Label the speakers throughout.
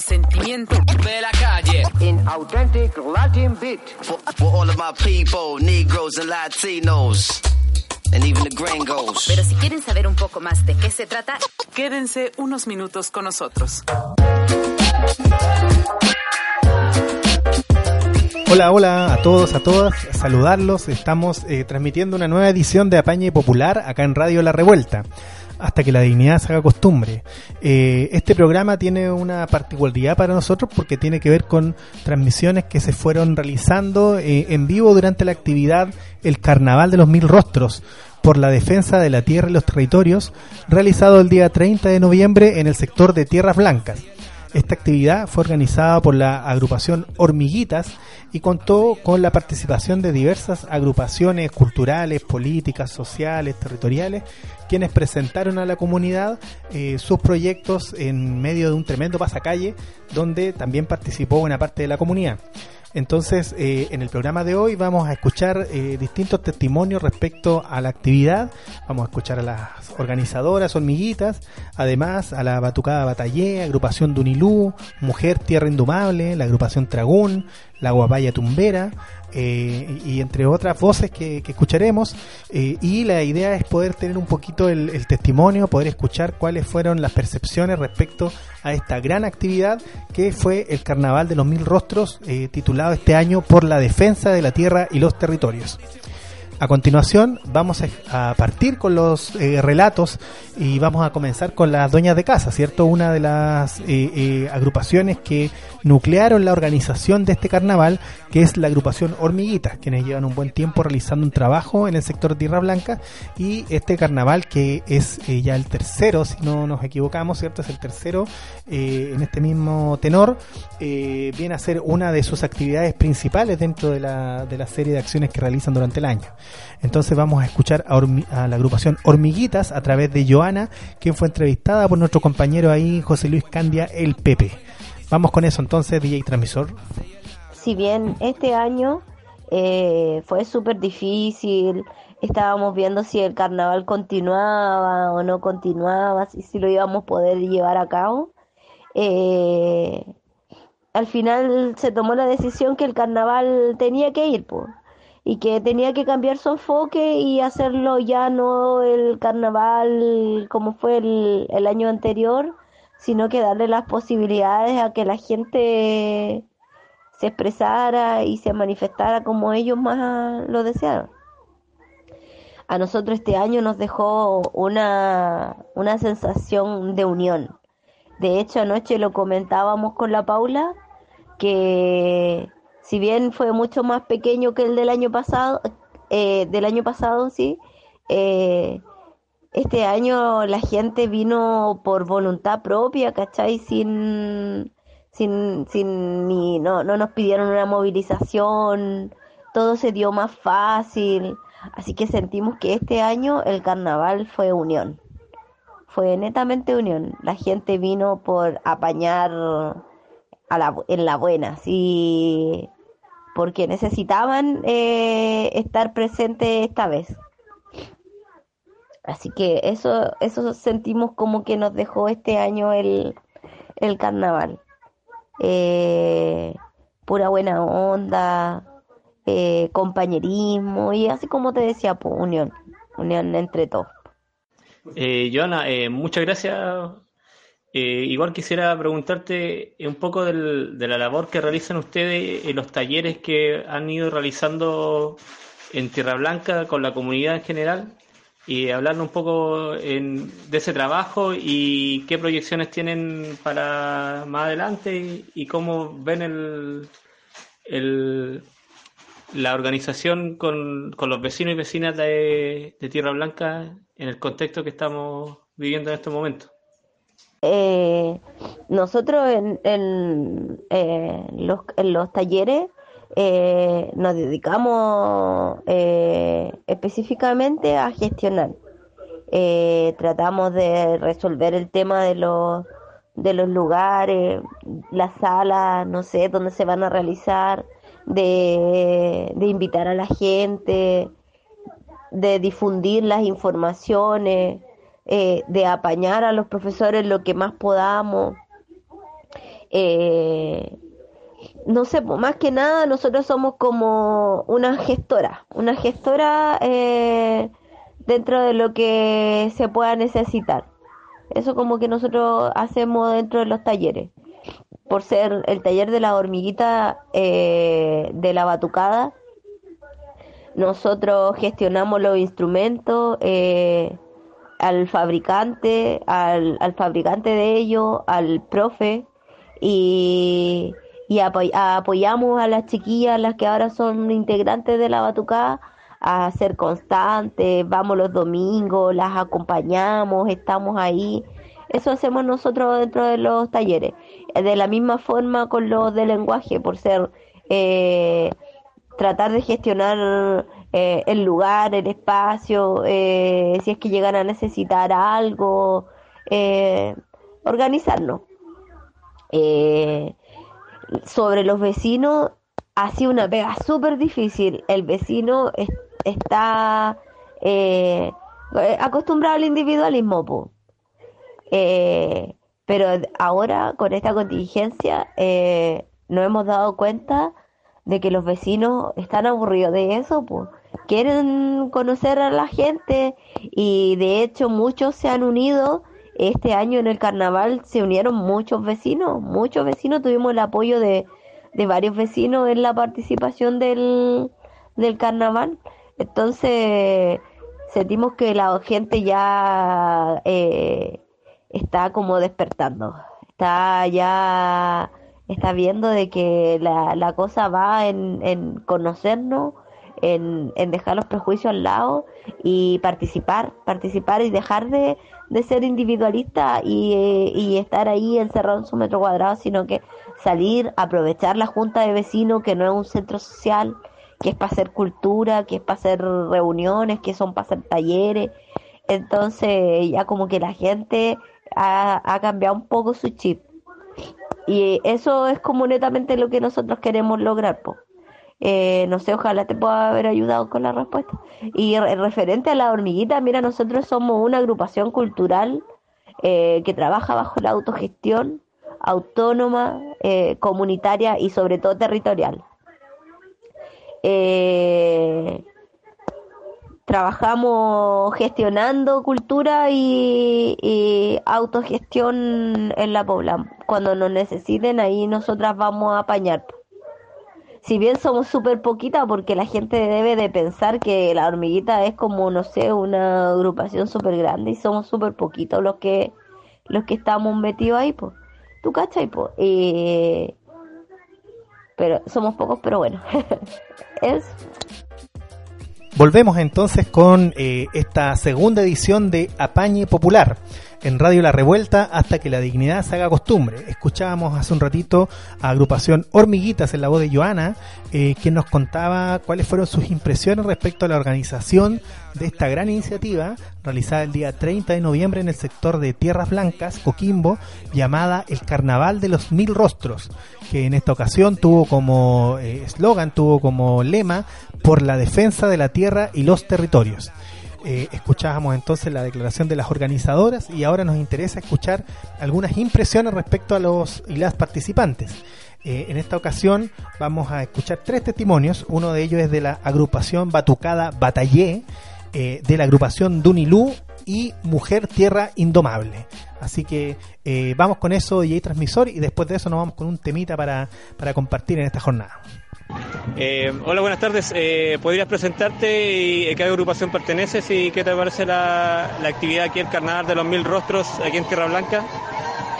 Speaker 1: sentimiento de la calle.
Speaker 2: In authentic Latin beat.
Speaker 3: For, for all of my people, Negroes and Latinos. And even the gringos.
Speaker 4: Pero si quieren saber un poco más de qué se trata,
Speaker 1: Quédense unos minutos con nosotros.
Speaker 5: Hola, hola a todos, a todas, saludarlos. Estamos eh, transmitiendo una nueva edición de Apañe Popular acá en Radio La Revuelta, hasta que la dignidad se haga costumbre. Eh, este programa tiene una particularidad para nosotros porque tiene que ver con transmisiones que se fueron realizando eh, en vivo durante la actividad El Carnaval de los Mil Rostros por la defensa de la tierra y los territorios, realizado el día 30 de noviembre en el sector de Tierras Blancas. Esta actividad fue organizada por la agrupación Hormiguitas y contó con la participación de diversas agrupaciones culturales, políticas, sociales, territoriales, quienes presentaron a la comunidad eh, sus proyectos en medio de un tremendo pasacalle donde también participó buena parte de la comunidad. Entonces, eh, en el programa de hoy vamos a escuchar eh, distintos testimonios respecto a la actividad. Vamos a escuchar a las organizadoras, hormiguitas, además a la Batucada Batallé, agrupación Dunilú, Mujer Tierra Indumable, la agrupación Tragún, la Guapaya Tumbera, eh, y entre otras voces que, escucharemos. eh, y la idea es poder tener un poquito el, el testimonio, poder escuchar cuáles fueron las percepciones respecto a esta gran actividad que fue el Carnaval de los Mil Rostros, eh, titulado este año por la defensa de la tierra y los territorios. A continuación vamos a, partir con los eh, relatos y vamos a comenzar con las dueñas de casa, ¿cierto? Una de las eh, eh, agrupaciones que nuclearon la organización de este carnaval, que es la agrupación Hormiguitas, quienes llevan un buen tiempo realizando un trabajo en el sector Tierra Blanca y este carnaval que es eh, ya el tercero, si no nos equivocamos, ¿cierto? Es el tercero eh, en este mismo tenor, viene a ser una de sus actividades principales dentro de la, de la serie de acciones que realizan durante el año. Entonces vamos a escuchar a, la agrupación Hormiguitas a través de Joana, quien fue entrevistada por nuestro compañero ahí, José Luis Candia, el Pepe. Vamos con eso entonces, DJ Transmisor.
Speaker 6: si bien este año eh, fue súper difícil, estábamos viendo si el carnaval continuaba o no continuaba, si, si lo íbamos a poder llevar a cabo, eh, al final se tomó la decisión que el carnaval tenía que ir, pues, y que tenía que cambiar su enfoque y hacerlo ya no el carnaval como fue el, año anterior, sino que darle las posibilidades a que la gente se expresara y se manifestara como ellos más lo desearon. A nosotros este año nos dejó una, una sensación de unión. De hecho, anoche lo comentábamos con la Paula, que si bien fue mucho más pequeño que el del año pasado, eh, del año pasado, sí, eh, este año la gente vino por voluntad propia, ¿cachai? Sin, sin, sin ni, no, no nos pidieron una movilización, todo se dio más fácil, así que sentimos que este año el carnaval fue unión, fue netamente unión, la gente vino por apañar en la buena, sí, porque necesitaban eh, estar presentes esta vez. Así que eso, eso sentimos como que nos dejó este año el, el carnaval. Eh, pura buena onda, eh, compañerismo y así como te decía, pues, unión, unión entre todos.
Speaker 7: Eh, Joana, eh, muchas gracias. Eh, igual quisiera preguntarte un poco del- de la labor que realizan ustedes en los talleres que han ido realizando en Tierra Blanca con la comunidad en general y hablar un poco en- de ese trabajo y qué proyecciones tienen para más adelante y, y cómo ven el, el- la organización con, con los vecinos y vecinas de, de Tierra Blanca en el contexto que estamos viviendo en este momento.
Speaker 6: Eh, nosotros en, en, eh, los, en los talleres eh, nos dedicamos eh, específicamente a gestionar. Eh, tratamos de resolver el tema de los, de los lugares, las salas, no sé, dónde se van a realizar, de, de invitar a la gente, de difundir las informaciones, eh, de apañar a los profesores lo que más podamos. Eh, no sé, más que nada nosotros somos como una gestora, una gestora eh, dentro de lo que se pueda necesitar. Eso como que nosotros hacemos dentro de los talleres. Por ser el taller de la hormiguita eh, de la batucada, nosotros gestionamos los instrumentos eh, al fabricante, al, al fabricante de ellos, al profe y y apoyamos a las chiquillas, las que ahora son integrantes de la batucada, a ser constantes, vamos los domingos, las acompañamos, estamos ahí. Eso hacemos nosotros dentro de los talleres. De la misma forma con los de lenguaje, por ser eh, tratar de gestionar eh, el lugar, el espacio, eh, si es que llegan a necesitar algo, organizarnos. Eh, sobre los vecinos ha sido una pega súper difícil. El vecino está eh, acostumbrado al individualismo, eh, pero ahora con esta contingencia eh, nos hemos dado cuenta de que los vecinos están aburridos de eso, pues quieren conocer a la gente y de hecho muchos se han unido. Este año en el carnaval se unieron muchos vecinos, muchos vecinos, tuvimos el apoyo de, varios vecinos en la participación del, carnaval. Entonces sentimos que la gente ya eh, está como despertando, está ya está viendo de que la, la cosa va en, en conocernos, en, en, dejar los prejuicios al lado y participar, participar y dejar de, de ser individualista y, eh, y, estar ahí encerrado en su metro cuadrado, sino que salir, aprovechar la junta de vecinos, que no es un centro social, que es para hacer cultura, que es para hacer reuniones, que son para hacer talleres. Entonces ya como que la gente ha, ha cambiado un poco su chip. Y eso es como netamente lo que nosotros queremos lograr. Eh, no sé, ojalá te pueda haber ayudado con la respuesta. Y referente a la hormiguita, mira, nosotros somos una agrupación cultural eh, que trabaja bajo la autogestión autónoma, eh, comunitaria y sobre todo territorial. trabajamos gestionando cultura y, y, autogestión en la población. Cuando nos necesiten, ahí nosotras vamos a apañar si bien somos súper poquita, porque la gente debe de pensar que la hormiguita es como, no sé, una agrupación súper grande y somos súper poquitos los que los que estamos metidos ahí, pues. ¿Tú cachai, pues? pero somos pocos, pero bueno. es
Speaker 5: Volvemos entonces con eh, esta segunda edición de Apañe Popular en Radio La Revuelta hasta que la dignidad se haga costumbre. Escuchábamos hace un ratito a agrupación Hormiguitas en la voz de Joana, eh, quien nos contaba cuáles fueron sus impresiones respecto a la organización de esta gran iniciativa realizada el día 30 de noviembre en el sector de Tierras Blancas, Coquimbo, llamada el Carnaval de los Mil Rostros, que en esta ocasión tuvo como eh, eslogan, tuvo como lema por la defensa de la tierra y los territorios. Eh, escuchábamos entonces la declaración de las organizadoras y ahora nos interesa escuchar algunas impresiones respecto a los y las participantes. Eh, en esta ocasión vamos a escuchar tres testimonios. Uno de ellos es de la agrupación Batucada Batallé, eh, de la agrupación Dunilú y Mujer Tierra Indomable. Así que vamos con eso, DJ Transmisor, y después de eso nos vamos con un temita para, para compartir en esta jornada.
Speaker 7: Eh, hola, buenas tardes. Eh, ¿Podrías presentarte y a qué agrupación perteneces y qué te parece la, actividad aquí, el Carnaval de los Mil Rostros, aquí en Tierra Blanca?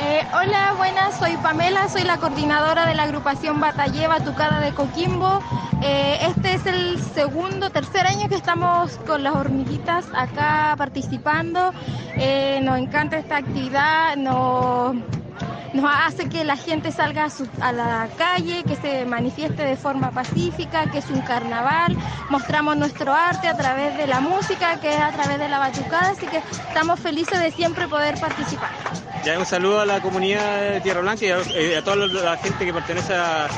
Speaker 8: Eh, hola, buenas, soy Pamela, soy la coordinadora de la agrupación Batallé Batucada de Coquimbo. este es el segundo, tercer año que estamos con las hormiguitas acá participando. nos encanta esta actividad, nos nos hace que la gente salga a, la calle, que se manifieste de forma pacífica, que es un carnaval, mostramos nuestro arte a través de la música, que es a través de la batucada, así que estamos felices de siempre poder participar.
Speaker 7: Ya un saludo a la comunidad de Tierra Blanca y a, eh, toda la gente que pertenece a,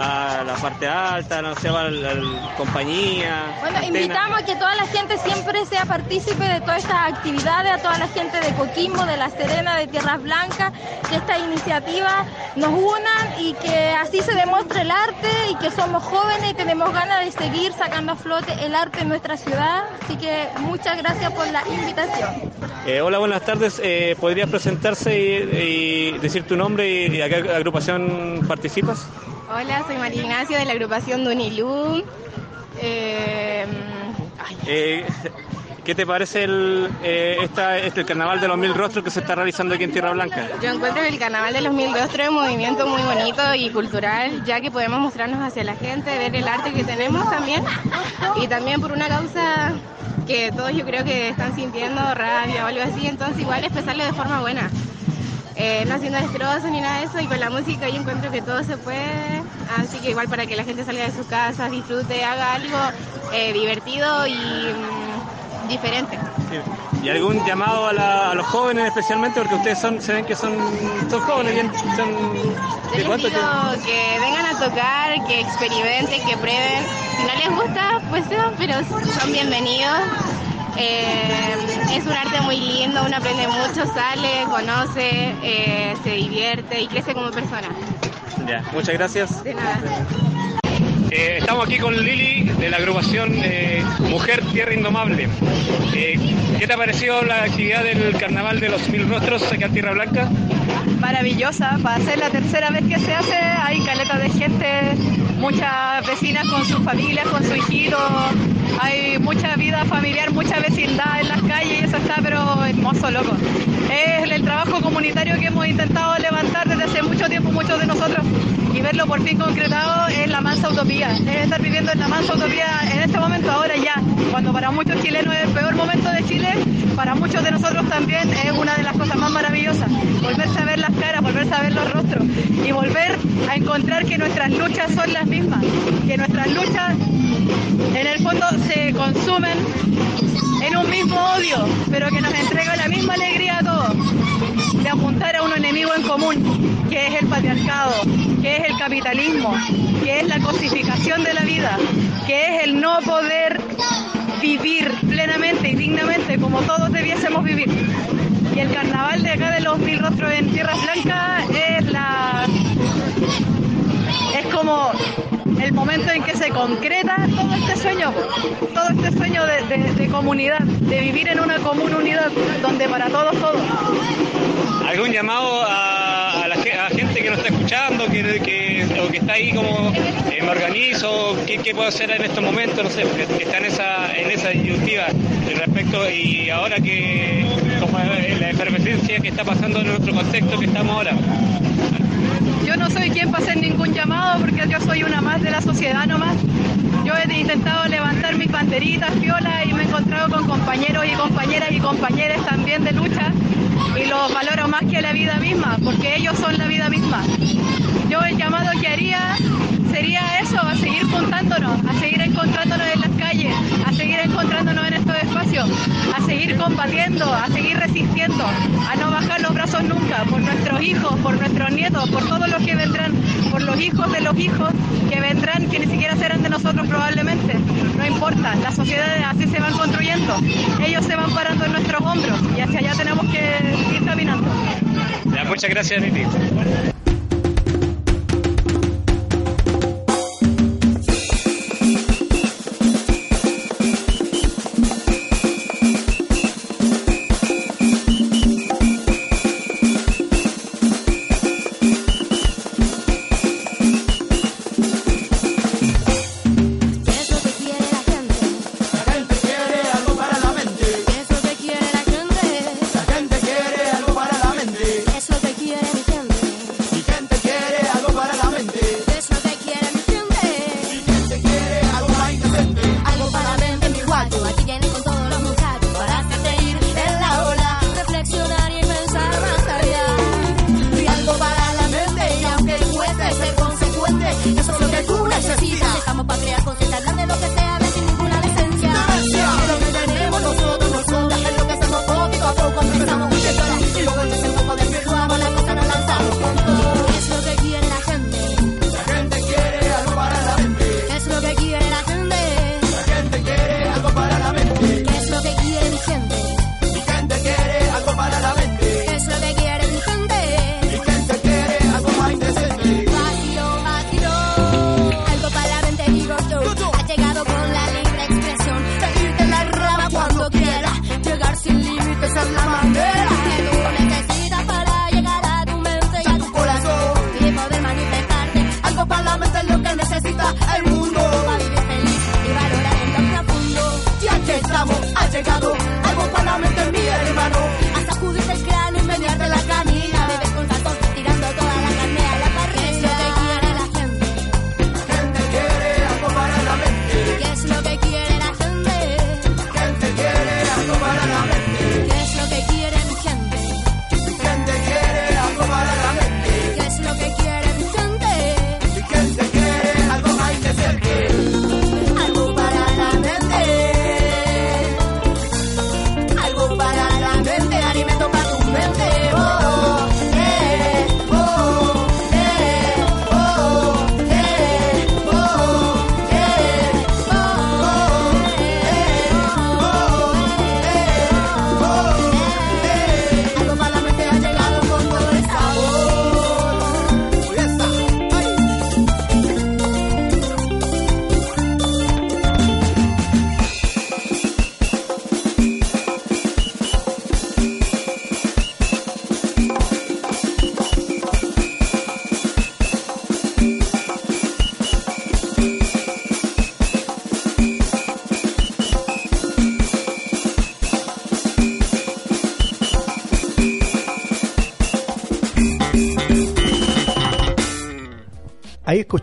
Speaker 7: a la parte alta, no sé, a la, compañía.
Speaker 8: Bueno, invitamos a que toda la gente siempre sea partícipe de todas estas actividades, a toda la gente de Coquimbo, de La Serena, de Tierras Blancas, que esta iniciativa nos unan y que así se demuestre el arte y que somos jóvenes y tenemos ganas de seguir sacando a flote el arte en nuestra ciudad. Así que muchas gracias por la invitación.
Speaker 7: Eh, hola, buenas tardes. Eh, ¿Podrías presentarse y, decir tu nombre y a qué agrupación participas?
Speaker 9: Hola, soy María Ignacio de la agrupación Dunilú.
Speaker 7: Eh, eh, ¿Qué te parece el, eh, esta, este, el carnaval de los mil rostros que se está realizando aquí en Tierra Blanca?
Speaker 9: Yo encuentro el carnaval de los mil rostros es un movimiento muy bonito y cultural, ya que podemos mostrarnos hacia la gente, ver el arte que tenemos también y también por una causa que todos yo creo que están sintiendo rabia o algo así, entonces igual expresarlo de forma buena. Eh, no haciendo destrozos ni nada de eso y con la música yo encuentro que todo se puede, así que igual para que la gente salga de sus casas, disfrute, haga algo eh, divertido y mm, diferente.
Speaker 7: ¿Y algún llamado a, los jóvenes especialmente? Porque ustedes son, se ven que son, son jóvenes, bien, son...
Speaker 9: ¿de cuánto que vengan a tocar, que experimenten, que prueben. Si no les gusta, pues sean, pero son bienvenidos. Eh, es un arte muy lindo, uno aprende mucho, sale, conoce, eh, se divierte y crece como persona.
Speaker 7: Ya, muchas gracias.
Speaker 9: De nada.
Speaker 7: Eh, estamos aquí con Lili de la agrupación Mujer Tierra Indomable. ¿Qué te ha parecido la actividad del Carnaval de los Mil Rostros aquí en Tierra Blanca?
Speaker 10: Maravillosa, para ser la tercera vez que se hace, hay caleta de gente, muchas vecinas con sus familias, con su hijito, hay mucha vida familiar, mucha vecindad en las calles y eso está pero hermoso, loco. Es el trabajo comunitario que hemos intentado levantar desde hace mucho tiempo muchos de nosotros. Y verlo por fin concretado es la mansa utopía, es estar viviendo en la mansa utopía en este momento, ahora ya, cuando para muchos chilenos es el peor momento de Chile, para muchos de nosotros también es una de las cosas más maravillosas, volverse a ver las caras, volverse a ver los rostros. Y volver a encontrar que nuestras luchas son las mismas, que nuestras luchas en el fondo se consumen en un mismo odio, pero que nos entrega la misma alegría a todos, de apuntar a un enemigo en común, que es el patriarcado, que es el capitalismo, que es la cosificación de la vida, que es el no poder vivir plenamente y dignamente como todos debiésemos vivir. Y el carnaval de acá de los mil rostros en momento en que se concreta todo este sueño, todo este sueño de, comunidad, de vivir en una común unidad donde para todos todos.
Speaker 7: ¿Algún llamado a, la, gente que nos está escuchando, que, que, o que está ahí como eh, me organizo, ¿qué, qué, puedo hacer en estos momentos? No sé, que, está en esa, en esa disyuntiva respecto y ahora que la efervescencia que está pasando en nuestro contexto que estamos ahora.
Speaker 10: Yo no soy quien para hacer ningún llamado porque yo soy una más de la sociedad nomás. Yo he intentado levantar mis banderitas, viola y me he encontrado con compañeros y compañeras y compañeras también de lucha y los valoro más que la vida misma, porque ellos son la vida misma. Yo el llamado que haría sería eso, a seguir juntándonos, a seguir a seguir combatiendo, a seguir resistiendo, a no bajar los brazos nunca por nuestros hijos, por nuestros nietos, por todos los que vendrán, por los hijos de los hijos que vendrán, que ni siquiera serán de nosotros probablemente. No importa, las sociedades así se van construyendo, ellos se van parando en nuestros hombros y hacia allá tenemos que ir caminando.
Speaker 7: muchas gracias, Niti.
Speaker 5: Esa es la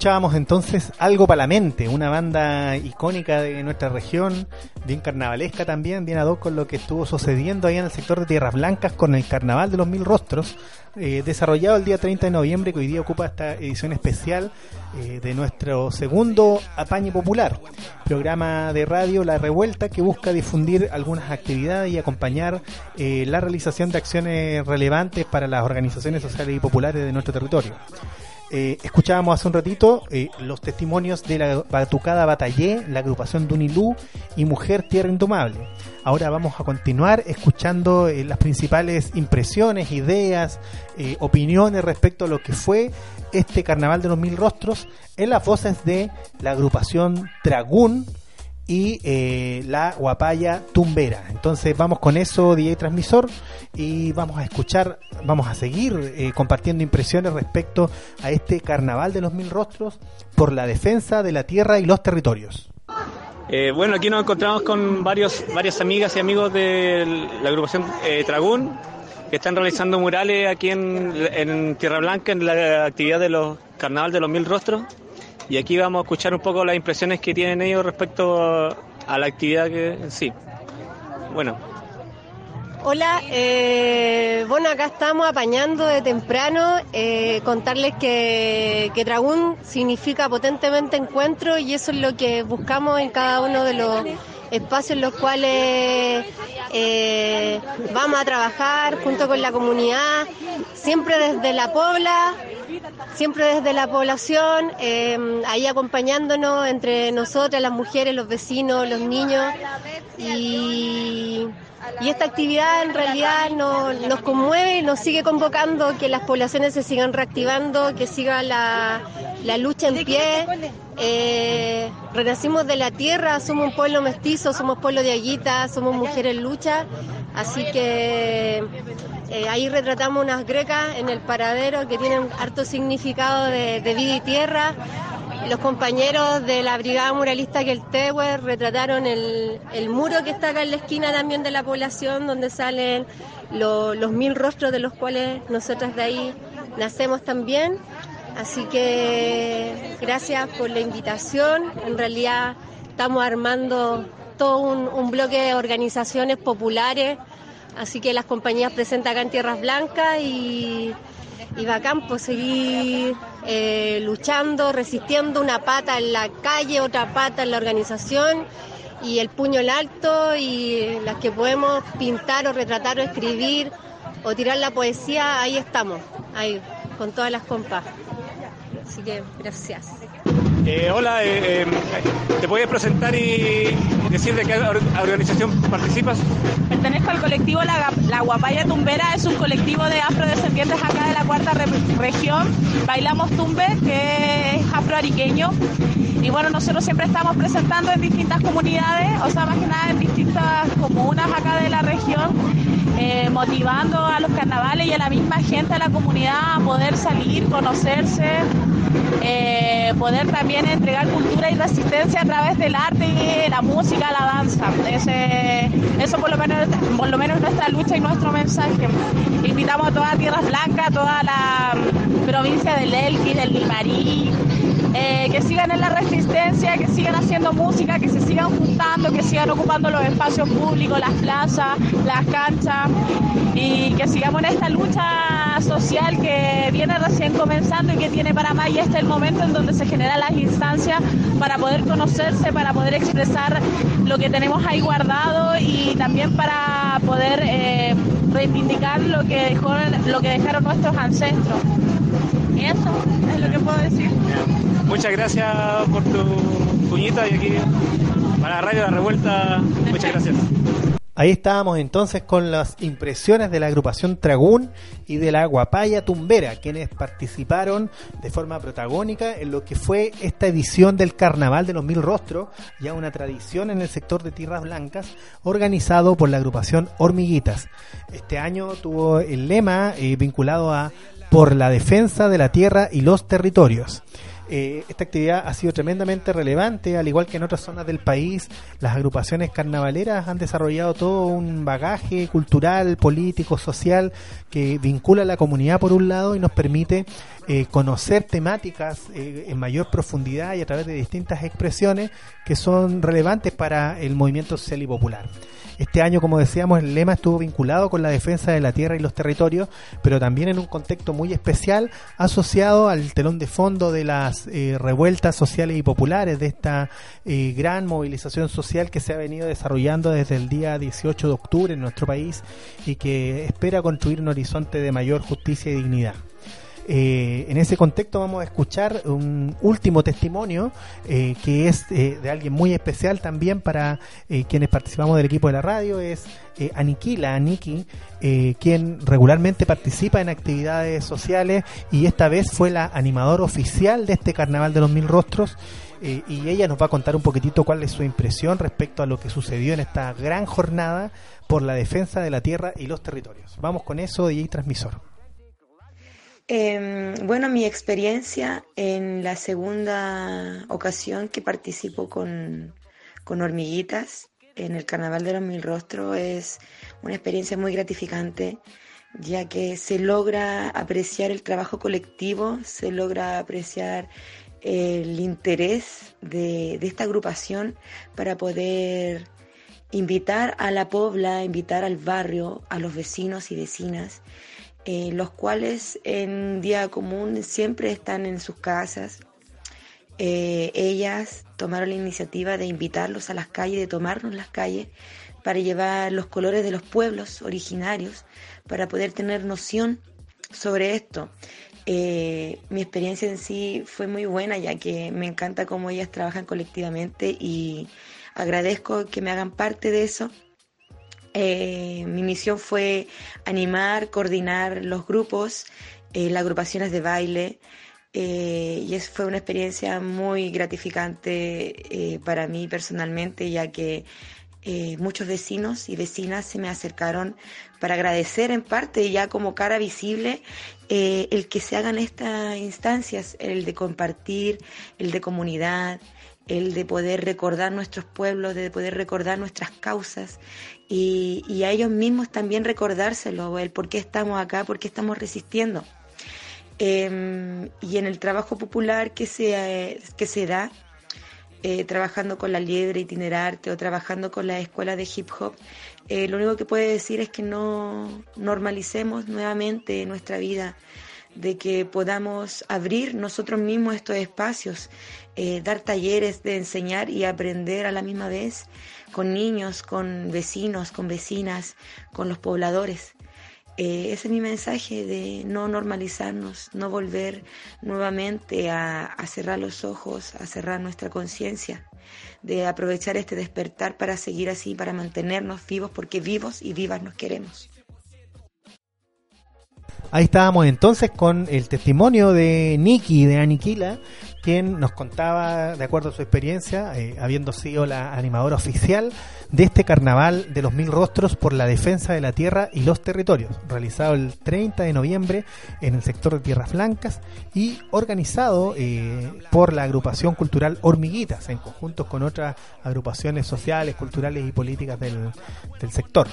Speaker 5: escuchábamos entonces Algo para la Mente, una banda icónica de nuestra región, bien carnavalesca también, bien ad hoc con lo que estuvo sucediendo ahí en el sector de Tierras Blancas con el Carnaval de los Mil Rostros, eh, desarrollado el día 30 de noviembre, que hoy día ocupa esta edición especial eh, de nuestro segundo Apañe Popular, programa de radio La Revuelta que busca difundir algunas actividades y acompañar eh, la realización de acciones relevantes para las organizaciones sociales y populares de nuestro territorio. Eh, escuchábamos hace un ratito eh, los testimonios de la Batucada Batallé, la agrupación Dunilú y Mujer Tierra Indomable. Ahora vamos a continuar escuchando eh, las principales impresiones, ideas, opiniones respecto a lo que fue este Carnaval de los Mil Rostros en las voces de la agrupación Dragún y eh, la guapaya tumbera. Entonces vamos con eso, DJ Transmisor, y vamos a escuchar, vamos a seguir eh, compartiendo impresiones respecto a este carnaval de los mil rostros por la defensa de la tierra y los territorios.
Speaker 7: Eh, bueno, aquí nos encontramos con varios, varias amigas y amigos de la agrupación Tragún que están realizando murales aquí en, en Tierra Blanca en la actividad de los carnaval de los mil rostros. Y aquí vamos a escuchar un poco las impresiones que tienen ellos respecto a, la actividad que sí. Bueno.
Speaker 11: Hola, eh, bueno, acá estamos apañando de temprano, eh, contarles que, que Dragún significa potentemente encuentro y eso es lo que buscamos en cada uno de los espacios en los cuales eh, vamos a trabajar junto con la comunidad, siempre desde la pobla, siempre desde la población, eh, ahí acompañándonos entre nosotras, las mujeres, los vecinos, los niños. Y, esta actividad en realidad nos, conmueve y nos sigue convocando que las poblaciones se sigan reactivando, que siga la, lucha en pie. Eh, renacimos de la tierra, somos un pueblo mestizo, somos pueblo de aguita, somos mujeres en lucha, así que eh, ahí retratamos unas grecas en el paradero que tienen harto significado de, vida y tierra. Los compañeros de la Brigada Muralista Keltewer retrataron el, muro que está acá en la esquina también de la población, donde salen los mil rostros de los cuales nosotras de ahí nacemos también. Así que gracias por la invitación. En realidad estamos armando todo un bloque de organizaciones populares Así que las compañías presentan acá en Tierras Blancas y, y bacán pues seguir eh, luchando, resistiendo una pata en la calle, otra pata en la organización y el puño en alto y las que podemos pintar o retratar o escribir o tirar la poesía, ahí estamos, ahí, con todas las compas. Así que gracias.
Speaker 7: Eh, hola, eh, eh, ¿te puedes presentar y decir de qué organización participas?
Speaker 12: Pertenezco al colectivo La, Guapaya Tumbera, es un colectivo de afrodescendientes acá de la cuarta región. Bailamos tumbe, que es afroariqueño. Y bueno, nosotros siempre estamos presentando en distintas comunidades, o sea, más que nada en distintas comunas acá de la región, motivando a los carnavales y a la misma gente de la comunidad a poder salir, conocerse, eh, poder también entregar cultura y resistencia a través del arte, la música, la danza. Eso por lo menos por lo menos nuestra lucha y nuestro mensaje. Invitamos a toda Tierra Blanca, a toda la provincia del Elqui, del Limarí, eh, que sigan en la resistencia, que sigan haciendo música, que se sigan juntando, que sigan ocupando los espacios públicos, las plazas, las canchas. Y que sigamos en esta lucha social que viene recién comenzando y que tiene para más. Y este es el momento en donde se generan las instancias para poder conocerse, para poder expresar lo que tenemos ahí guardado y también para poder eh, reivindicar lo que, dejó, lo que dejaron nuestros ancestros. Y eso es lo que puedo decir.
Speaker 7: Muchas gracias por tu puñita y aquí para Radio La Revuelta. Muchas gracias.
Speaker 5: Ahí estábamos entonces con las impresiones de la agrupación Tragún y de la Guapaya Tumbera, quienes participaron de forma protagónica en lo que fue esta edición del Carnaval de los Mil Rostros, ya una tradición en el sector de Tierras Blancas, organizado por la agrupación Hormiguitas. Este año tuvo el lema eh, vinculado a por la defensa de la tierra y los territorios. Eh, esta actividad ha sido tremendamente relevante, al igual que en otras zonas del país, las agrupaciones carnavaleras han desarrollado todo un bagaje cultural, político, social que vincula a la comunidad por un lado y nos permite eh, conocer temáticas eh, en mayor profundidad y a través de distintas expresiones que son relevantes para el movimiento social y popular. Este año, como decíamos, el lema estuvo vinculado con la defensa de la tierra y los territorios, pero también en un contexto muy especial asociado al telón de fondo de las eh, revueltas sociales y populares, de esta eh, gran movilización social que se ha venido desarrollando desde el día 18 de octubre en nuestro país y que espera construir un horizonte de mayor justicia y dignidad. Eh, en ese contexto vamos a escuchar un último testimonio eh, que es eh, de alguien muy especial también para quienes participamos del equipo de la radio, es Aniquila, Aniki, quien regularmente participa en actividades sociales y esta vez fue la animadora oficial de este Carnaval de los Mil Rostros. y ella nos va a contar un poquitito cuál es su impresión respecto a lo que sucedió en esta gran jornada por la defensa de la tierra y los territorios. Vamos con eso, DJ Transmisor.
Speaker 13: Eh, bueno, mi experiencia en la segunda ocasión que participo con, con hormiguitas en el Carnaval de los Mil Rostros es una experiencia muy gratificante, ya que se logra apreciar el trabajo colectivo, se logra apreciar el interés de, de esta agrupación para poder invitar a la pobla, invitar al barrio, a los vecinos y vecinas eh, los cuales en día común siempre están en sus casas. Eh, ellas tomaron la iniciativa de invitarlos a las calles, de tomarnos las calles para llevar los colores de los pueblos originarios, para poder tener noción sobre esto. Eh, mi experiencia en sí fue muy buena, ya que me encanta cómo ellas trabajan colectivamente y agradezco que me hagan parte de eso eh, mi misión fue animar, coordinar los grupos, eh, las agrupaciones de baile, eh, y eso fue una experiencia muy gratificante para mí personalmente, ya que muchos vecinos y vecinas se me acercaron para agradecer en parte, ya como cara visible, el que se hagan estas instancias, el de compartir, el de comunidad, el de poder recordar nuestros pueblos, de poder recordar nuestras causas y, a ellos mismos también recordárselo, el por qué estamos acá, por qué estamos resistiendo. Em, y en el trabajo popular que se, que se da, eh, trabajando con la liebre itinerante o trabajando con la escuela de hip hop, eh, lo único que puede decir es que no normalicemos nuevamente nuestra vida, de que podamos abrir nosotros mismos estos espacios, eh, dar talleres de enseñar y aprender a la misma vez con niños, con vecinos, con vecinas, con los pobladores. Eh, ese es mi mensaje de no normalizarnos, no volver nuevamente a, cerrar los ojos, a cerrar nuestra conciencia, de aprovechar este despertar para seguir así, para mantenernos vivos, porque vivos y vivas nos queremos.
Speaker 5: Ahí estábamos entonces con el testimonio de Nikki, de Aniquila, quien nos contaba, de acuerdo a su experiencia, eh, habiendo sido la animadora oficial de este carnaval de los mil rostros por la defensa de la tierra y los territorios, realizado el 30 de noviembre en el sector de Tierras Blancas y organizado eh, por la agrupación cultural Hormiguitas, en conjunto con otras agrupaciones sociales, culturales y políticas del, sector.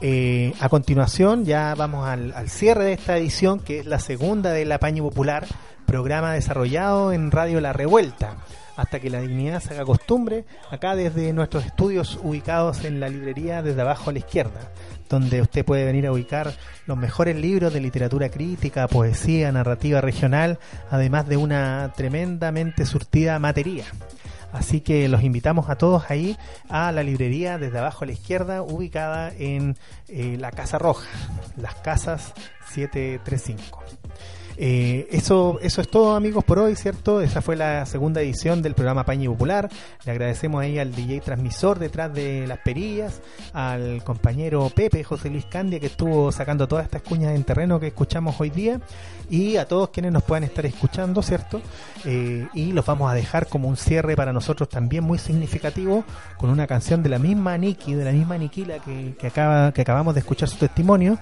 Speaker 5: Eh, a continuación ya vamos al, al cierre de esta edición, que es la segunda del apaño popular programa desarrollado en Radio La Revuelta. Hasta que la dignidad se haga costumbre, acá desde nuestros estudios ubicados en la librería desde abajo a la izquierda, donde usted puede venir a ubicar los mejores libros de literatura crítica, poesía, narrativa regional, además de una tremendamente surtida materia. Así que los invitamos a todos ahí a la librería desde abajo a la izquierda, ubicada en eh, la Casa Roja, las Casas 735. Eh, eso, eso es todo amigos por hoy, ¿cierto? Esa fue la segunda edición del programa Pañi Popular. Le agradecemos ahí al DJ transmisor detrás de las perillas, al compañero Pepe, José Luis Candia, que estuvo sacando todas estas cuñas en terreno que escuchamos hoy día, y a todos quienes nos puedan estar escuchando, ¿cierto? Eh, y los vamos a dejar como un cierre para nosotros también muy significativo con una canción de la misma Nikki, de la misma Nikila que, que, acaba, que acabamos de escuchar su testimonio,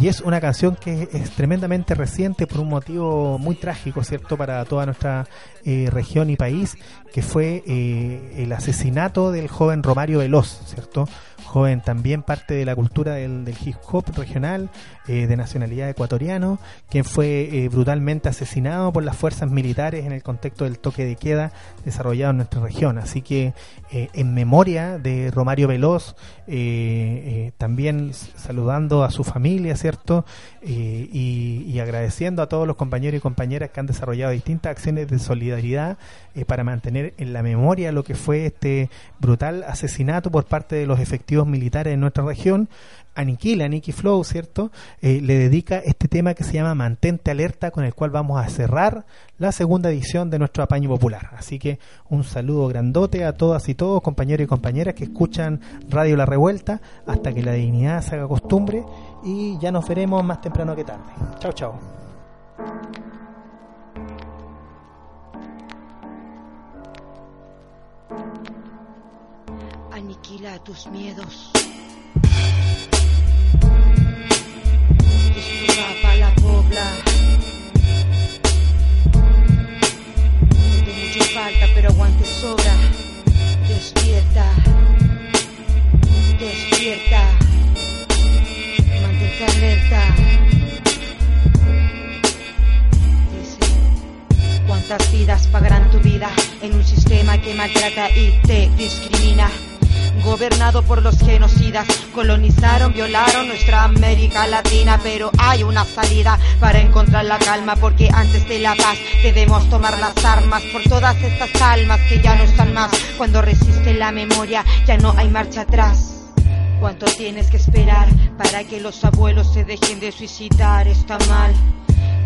Speaker 5: y es una canción que es tremendamente reciente por un motivo muy trágico, ¿cierto?, para toda nuestra eh, región y país, que fue eh, el asesinato del joven Romario Veloz, ¿cierto? Joven también parte de la cultura del, hip hop regional, eh, de nacionalidad ecuatoriano, quien fue eh, brutalmente asesinado por las fuerzas militares en el contexto del toque de queda desarrollado en nuestra región. Así que eh, en memoria de Romario Veloz, también saludando a su familia, ¿cierto? Y, agradeciendo a todos los compañeros y compañeras que han desarrollado distintas acciones de solidaridad para mantener en la memoria lo que fue este brutal asesinato por parte de los efectivos militares en nuestra región aniquila Nicky Flow, ¿cierto? Eh, le dedica este tema que se llama Mantente Alerta, con el cual vamos a cerrar la segunda edición de nuestro apaño popular. Así que un saludo grandote a todas y todos, compañeros y compañeras que escuchan Radio La Revuelta, hasta que la dignidad se haga costumbre y ya nos veremos más temprano que tarde. Chao, chao.
Speaker 14: Aniquila tus miedos para la pobla. No te mucho falta, pero aguante sobra. Despierta, despierta, mantente alerta. Dice, ¿cuántas vidas pagarán tu vida en un sistema que maltrata y te discrimina? Gobernado por los genocidas. Colonizaron, violaron nuestra América Latina, pero hay una salida para encontrar la calma, porque antes de la paz debemos tomar las armas por todas estas almas que ya no están más. Cuando resiste la memoria, ya no hay marcha atrás. ¿Cuánto tienes que esperar para que los abuelos se dejen de suicidar? Está mal.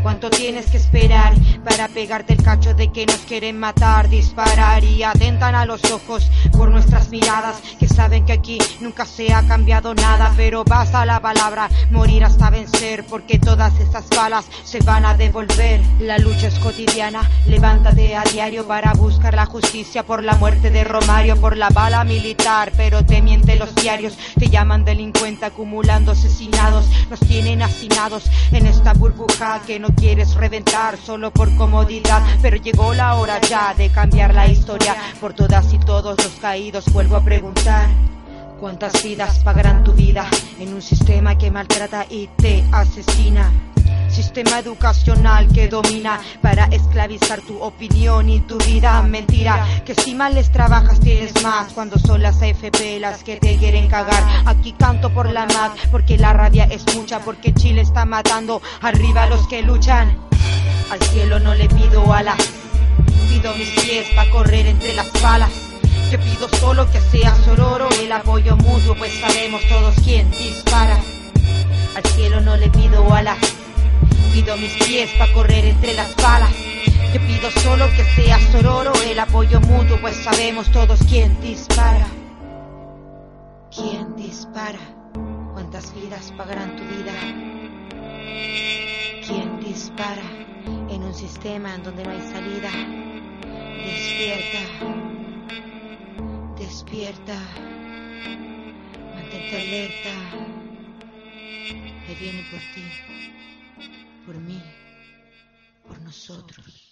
Speaker 14: ¿Cuánto tienes que esperar para pegarte el cacho de que nos quieren matar, disparar y atentan a los ojos por nuestras miradas que saben que aquí nunca se ha cambiado nada, pero basta la palabra morir hasta vencer porque todas estas balas se van a devolver. La lucha es cotidiana, levántate a diario para buscar la justicia por la muerte de Romario, por la bala militar, pero te mienten los diarios, te llaman delincuente acumulando asesinados, nos tienen hacinados en esta burbuja que no quieres reventar solo por comodidad, pero llegó la hora ya de cambiar la historia. Por todas y todos los caídos vuelvo a preguntar. ¿Cuántas vidas pagarán tu vida en un sistema que maltrata y te asesina? Sistema educacional que domina para esclavizar tu opinión y tu vida. Mentira, que si mal les trabajas tienes más cuando son las AFP las que te quieren cagar. Aquí canto por la MAD porque la rabia es mucha, porque Chile está matando arriba los que luchan. Al cielo no le pido alas, pido mis pies para correr entre las balas. Yo pido solo que sea sororo el apoyo mutuo, pues sabemos todos quién dispara. Al cielo no le pido alas pido mis pies para correr entre las balas. Yo pido solo que sea sororo el apoyo mutuo, pues sabemos todos quién dispara. ¿Quién dispara? ¿Cuántas vidas pagarán tu vida? ¿Quién dispara en un sistema en donde no hay salida? Despierta, despierta, mantente alerta, me viene por ti por mí, por nosotros.